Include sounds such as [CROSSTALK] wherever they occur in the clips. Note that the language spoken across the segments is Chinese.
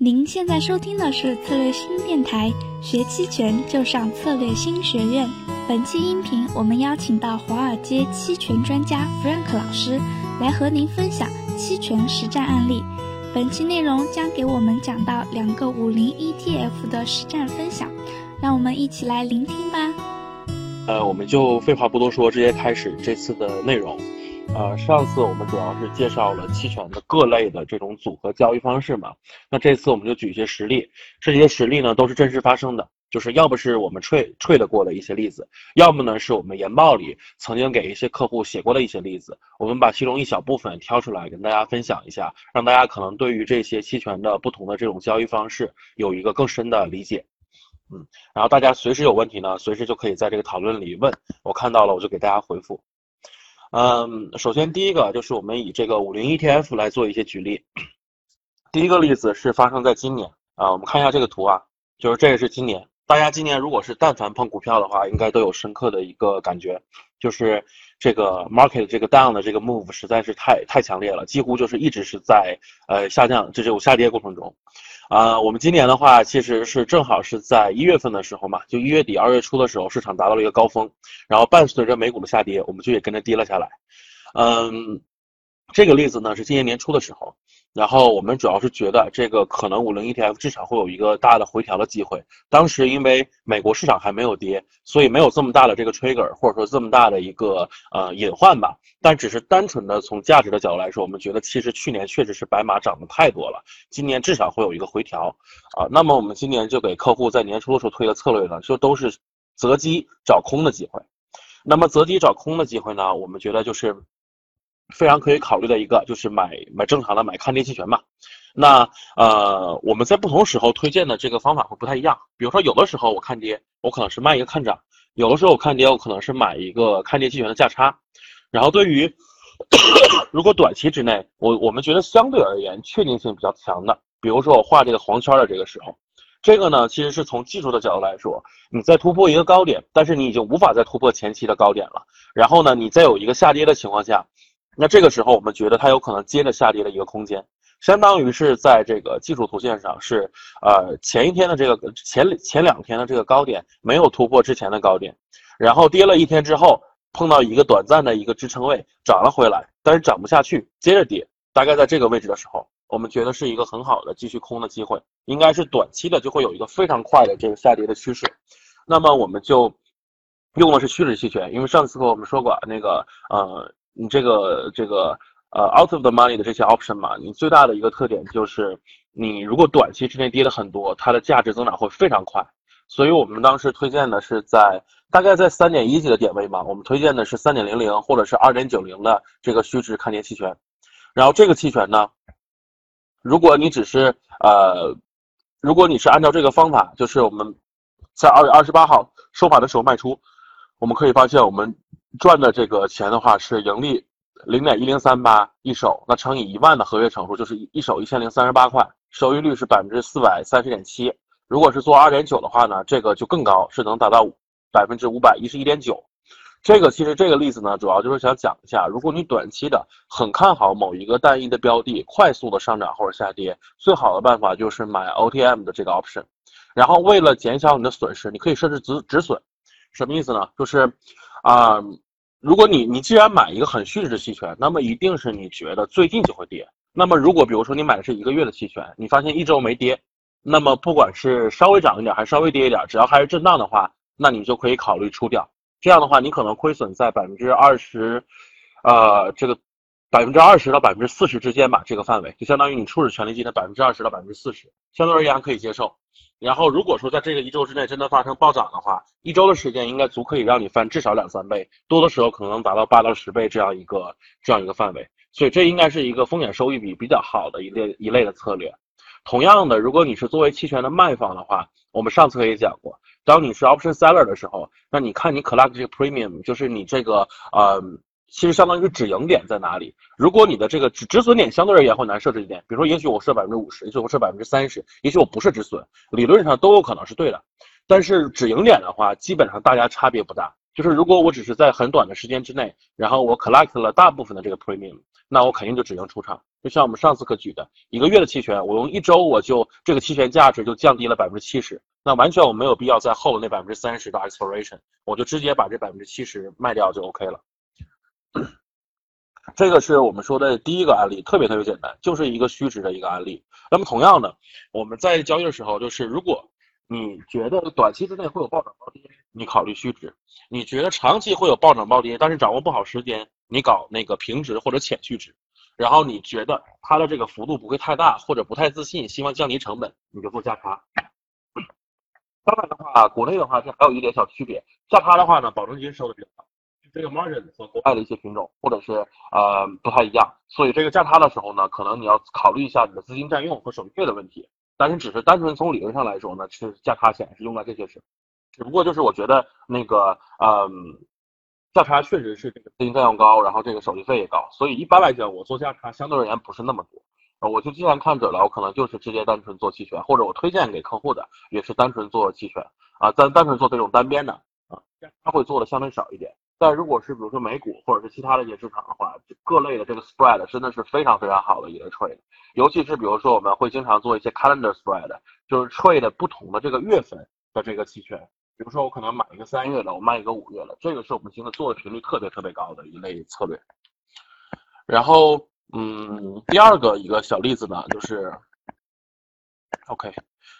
您现在收听的是策略新电台，学期权就上策略新学院。本期音频我们邀请到华尔街期权专家 Frank 老师来和您分享期权实战案例。本期内容将给我们讲到两个五零 ETF 的实战分享，让我们一起来聆听吧。呃，我们就废话不多说，直接开始这次的内容。呃，上次我们主要是介绍了期权的各类的这种组合交易方式嘛，那这次我们就举一些实例，这些实例呢都是真实发生的，就是要不是我们吹吹得过的一些例子，要么呢是我们研报里曾经给一些客户写过的一些例子，我们把其中一小部分挑出来跟大家分享一下，让大家可能对于这些期权的不同的这种交易方式有一个更深的理解。嗯，然后大家随时有问题呢，随时就可以在这个讨论里问，我看到了我就给大家回复。嗯，首先第一个就是我们以这个五零 ETF 来做一些举例。第一个例子是发生在今年啊，我们看一下这个图啊，就是这个是今年。大家今年如果是但凡碰股票的话，应该都有深刻的一个感觉，就是这个 market 这个 down 的这个 move 实在是太太强烈了，几乎就是一直是在呃下降，这种下跌过程中。啊，我们今年的话，其实是正好是在一月份的时候嘛，就一月底二月初的时候，市场达到了一个高峰，然后伴随着美股的下跌，我们就也跟着跌了下来。嗯，这个例子呢是今年年初的时候。然后我们主要是觉得这个可能五零 ETF 至少会有一个大的回调的机会。当时因为美国市场还没有跌，所以没有这么大的这个 trigger，或者说这么大的一个呃隐患吧。但只是单纯的从价值的角度来说，我们觉得其实去年确实是白马涨得太多了，今年至少会有一个回调啊。那么我们今年就给客户在年初的时候推的策略呢，就都是择机找空的机会。那么择机找空的机会呢，我们觉得就是。非常可以考虑的一个就是买买正常的买看跌期权嘛，那呃我们在不同时候推荐的这个方法会不太一样。比如说有的时候我看跌，我可能是卖一个看涨；有的时候我看跌，我可能是买一个看跌期权的价差。然后对于 [COUGHS] 如果短期之内，我我们觉得相对而言确定性比较强的，比如说我画这个黄圈的这个时候，这个呢其实是从技术的角度来说，你在突破一个高点，但是你已经无法再突破前期的高点了。然后呢，你再有一个下跌的情况下。那这个时候，我们觉得它有可能接着下跌的一个空间，相当于是在这个技术图线上是，呃，前一天的这个前前两天的这个高点没有突破之前的高点，然后跌了一天之后碰到一个短暂的一个支撑位涨了回来，但是涨不下去，接着跌，大概在这个位置的时候，我们觉得是一个很好的继续空的机会，应该是短期的就会有一个非常快的这个下跌的趋势，那么我们就用的是趋势期权，因为上次课我们说过那个呃。你这个这个呃 out of the money 的这些 option 嘛，你最大的一个特点就是，你如果短期之内跌的很多，它的价值增长会非常快。所以我们当时推荐的是在大概在三点一级的点位嘛，我们推荐的是三点零零或者是二点九零的这个虚值看跌期权。然后这个期权呢，如果你只是呃，如果你是按照这个方法，就是我们在二月二十八号收盘的时候卖出，我们可以发现我们。赚的这个钱的话是盈利零点一零三八一手，那乘以一万的合约成数就是一手一千零三十八块，收益率是百分之四百三十点七。如果是做二点九的话呢，这个就更高，是能达到百分之五百一十一点九。这个其实这个例子呢，主要就是想讲一下，如果你短期的很看好某一个单一的标的快速的上涨或者下跌，最好的办法就是买 OTM 的这个 option。然后为了减小你的损失，你可以设置止止损，什么意思呢？就是。啊，如果你你既然买一个很虚值的期权，那么一定是你觉得最近就会跌。那么如果比如说你买的是一个月的期权，你发现一周没跌，那么不管是稍微涨一点还是稍微跌一点，只要还是震荡的话，那你就可以考虑出掉。这样的话，你可能亏损在百分之二十，呃，这个百分之二十到百分之四十之间吧，这个范围就相当于你初始权利金的百分之二十到百分之四十，相对而言可以接受。然后，如果说在这个一周之内真的发生暴涨的话，一周的时间应该足可以让你翻至少两三倍，多的时候可能能达到八到十倍这样一个这样一个范围。所以这应该是一个风险收益比比较好的一类一类的策略。同样的，如果你是作为期权的卖方的话，我们上次也讲过，当你是 option seller 的时候，那你看你 collect 这个 premium，就是你这个呃。其实相当于止盈点在哪里？如果你的这个止止损点相对而言会难设置一点，比如说，也许我设百分之五十，也许我设百分之三十，也许我不设止损，理论上都有可能是对的。但是止盈点的话，基本上大家差别不大。就是如果我只是在很短的时间之内，然后我 collect 了大部分的这个 premium，那我肯定就止盈出场。就像我们上次课举的一个月的期权，我用一周我就这个期权价值就降低了百分之七十，那完全我没有必要在后那百分之三十的 expiration，我就直接把这百分之七十卖掉就 OK 了。[CLEARS THROAT] 这个是我们说的第一个案例，特别特别简单，就是一个虚值的一个案例。那么同样的，我们在交易的时候，就是如果你觉得短期之内会有暴涨暴跌，你考虑虚值；你觉得长期会有暴涨暴跌，但是掌握不好时间，你搞那个平值或者浅虚值。然后你觉得它的这个幅度不会太大，或者不太自信，希望降低成本，你就做价差。当然的话，国内的话这还有一点小区别，价差的话呢，保证金收的比较高。这个 margin 和国外的一些品种或者是呃不太一样，所以这个价差的时候呢，可能你要考虑一下你的资金占用和手续费的问题。但是只是单纯从理论上来说呢，是价差显然是用在这些事，只不过就是我觉得那个嗯价差确实是这个资金占用高，然后这个手续费也高，所以一般来讲我做价差相对而言不是那么多。我就既然看准了，我可能就是直接单纯做期权，或者我推荐给客户的也是单纯做期权啊，单单纯做这种单边的啊，价差会做的相对少一点。但如果是比如说美股或者是其他的一些市场的话，各类的这个 spread 真的是非常非常好的一个 trade，尤其是比如说我们会经常做一些 calendar spread，就是 trade 不同的这个月份的这个期权，比如说我可能买一个三月的，我卖一个五月的，这个是我们现在做的频率特别特别高的一类策略。然后，嗯，第二个一个小例子呢，就是，OK。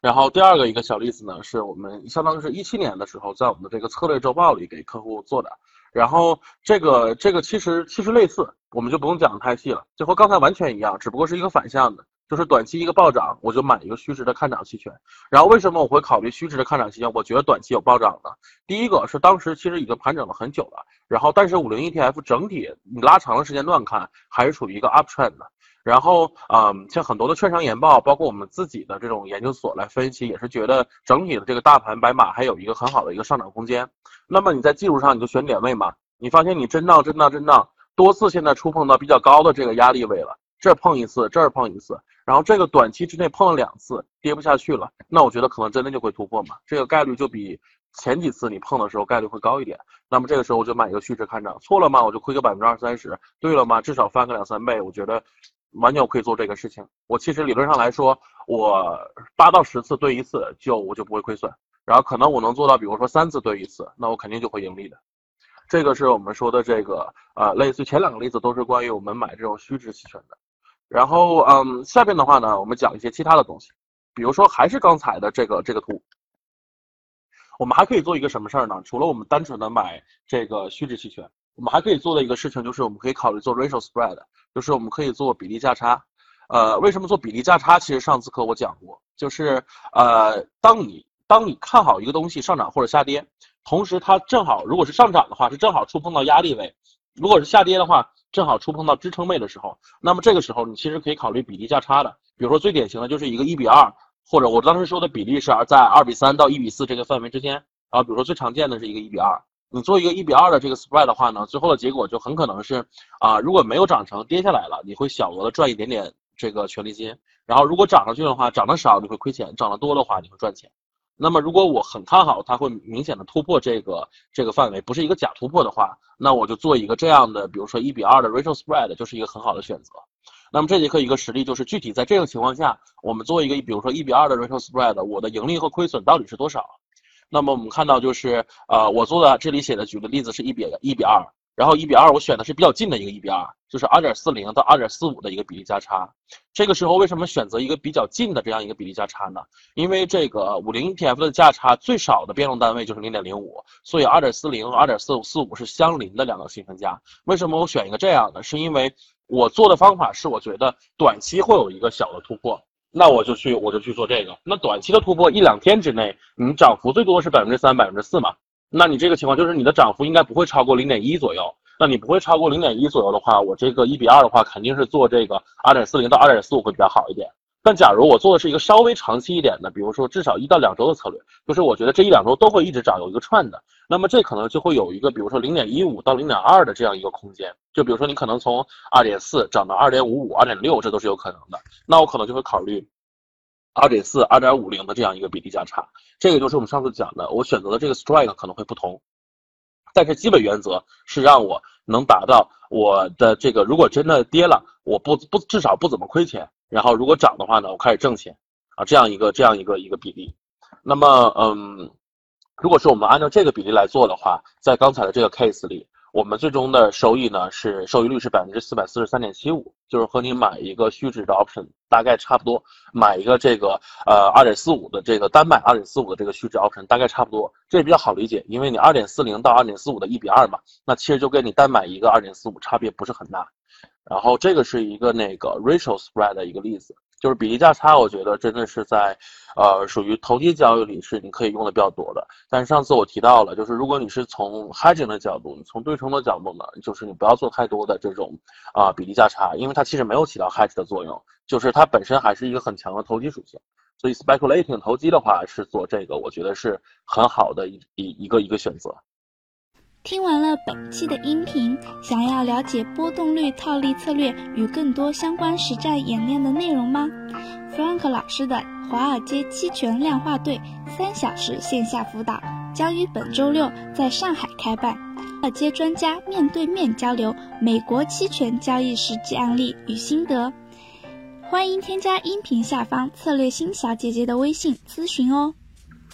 然后第二个一个小例子呢，是我们相当于是一七年的时候，在我们的这个策略周报里给客户做的。然后这个这个其实其实类似，我们就不用讲的太细了，就和刚才完全一样，只不过是一个反向的，就是短期一个暴涨，我就买一个虚值的看涨期权。然后为什么我会考虑虚值的看涨期权？我觉得短期有暴涨呢？第一个是当时其实已经盘整了很久了，然后但是五零 ETF 整体你拉长了时间段看，还是处于一个 uptrend 的。然后，嗯，像很多的券商研报，包括我们自己的这种研究所来分析，也是觉得整体的这个大盘白马还有一个很好的一个上涨空间。那么你在技术上你就选点位嘛，你发现你震荡、震荡、震荡多次，现在触碰到比较高的这个压力位了，这儿碰一次，这儿碰一次，然后这个短期之内碰了两次，跌不下去了，那我觉得可能真的就会突破嘛，这个概率就比前几次你碰的时候概率会高一点。那么这个时候我就买一个虚值看涨，错了吗？我就亏个百分之二三十，对了吗？至少翻个两三倍，我觉得。完全我可以做这个事情。我其实理论上来说，我八到十次对一次就我就不会亏损，然后可能我能做到，比如说三次对一次，那我肯定就会盈利的。这个是我们说的这个呃，类似前两个例子都是关于我们买这种虚值期权的。然后嗯，下边的话呢，我们讲一些其他的东西，比如说还是刚才的这个这个图，我们还可以做一个什么事儿呢？除了我们单纯的买这个虚值期权。我们还可以做的一个事情就是，我们可以考虑做 ratio spread，就是我们可以做比例价差。呃，为什么做比例价差？其实上次课我讲过，就是呃，当你当你看好一个东西上涨或者下跌，同时它正好如果是上涨的话，是正好触碰到压力位；如果是下跌的话，正好触碰到支撑位的时候，那么这个时候你其实可以考虑比例价差的。比如说最典型的就是一个一比二，或者我当时说的比例是在二比三到一比四这个范围之间。然后比如说最常见的是一个一比二。你做一个一比二的这个 spread 的话呢，最后的结果就很可能是，啊，如果没有涨成跌下来了，你会小额的赚一点点这个权利金，然后如果涨上去的话，涨得少你会亏钱，涨得多的话你会赚钱。那么如果我很看好它会明显的突破这个这个范围，不是一个假突破的话，那我就做一个这样的，比如说一比二的 ratio spread 就是一个很好的选择。那么这节课一个实例就是具体在这个情况下，我们做一个比如说一比二的 ratio spread，我的盈利和亏损到底是多少？那么我们看到就是，呃，我做的这里写的举的例子是一比一比二，然后一比二我选的是比较近的一个一比二，就是二点四零到二点四五的一个比例价差。这个时候为什么选择一个比较近的这样一个比例价差呢？因为这个五零 ETF 的价差最少的变动单位就是零点零五，所以二点四零和二点四五四五是相邻的两个新分价。为什么我选一个这样的？是因为我做的方法是我觉得短期会有一个小的突破。那我就去，我就去做这个。那短期的突破一两天之内，你涨幅最多是百分之三、百分之四嘛？那你这个情况就是你的涨幅应该不会超过零点一左右。那你不会超过零点一左右的话，我这个一比二的话，肯定是做这个二点四零到二点四五会比较好一点。但假如我做的是一个稍微长期一点的，比如说至少一到两周的策略，就是我觉得这一两周都会一直涨，有一个串的，那么这可能就会有一个，比如说零点一五到零点二的这样一个空间。就比如说你可能从二点四涨到二点五五、二点六，这都是有可能的。那我可能就会考虑二点四、二点五零的这样一个比例价差。这个就是我们上次讲的，我选择的这个 strike 可能会不同。但是基本原则是让我能达到我的这个，如果真的跌了，我不不至少不怎么亏钱，然后如果涨的话呢，我开始挣钱，啊，这样一个这样一个一个比例。那么，嗯，如果是我们按照这个比例来做的话，在刚才的这个 case 里。我们最终的收益呢是收益率是百分之四百四十三点七五，就是和你买一个虚值的 option 大概差不多，买一个这个呃二点四五的这个单买二点四五的这个虚值 option 大概差不多，这也比较好理解，因为你二点四零到二点四五的一比二嘛，那其实就跟你单买一个二点四五差别不是很大。然后这个是一个那个 ratio spread 的一个例子。就是比例价差，我觉得真的是在，呃，属于投机交易里是你可以用的比较多的。但是上次我提到了，就是如果你是从 hedging 的角度，你从对冲的角度呢，就是你不要做太多的这种啊比例价差，因为它其实没有起到 hedge 的作用，就是它本身还是一个很强的投机属性。所以 speculating 投机的话是做这个，我觉得是很好的一一一个一个选择。听完了本期的音频，想要了解波动率套利策略与更多相关实战演练的内容吗？Frank 老师的华尔街期权量化队三小时线下辅导将于本周六在上海开办，华尔街专家面对面交流美国期权交易实际案例与心得。欢迎添加音频下方策略星小姐姐的微信咨询哦。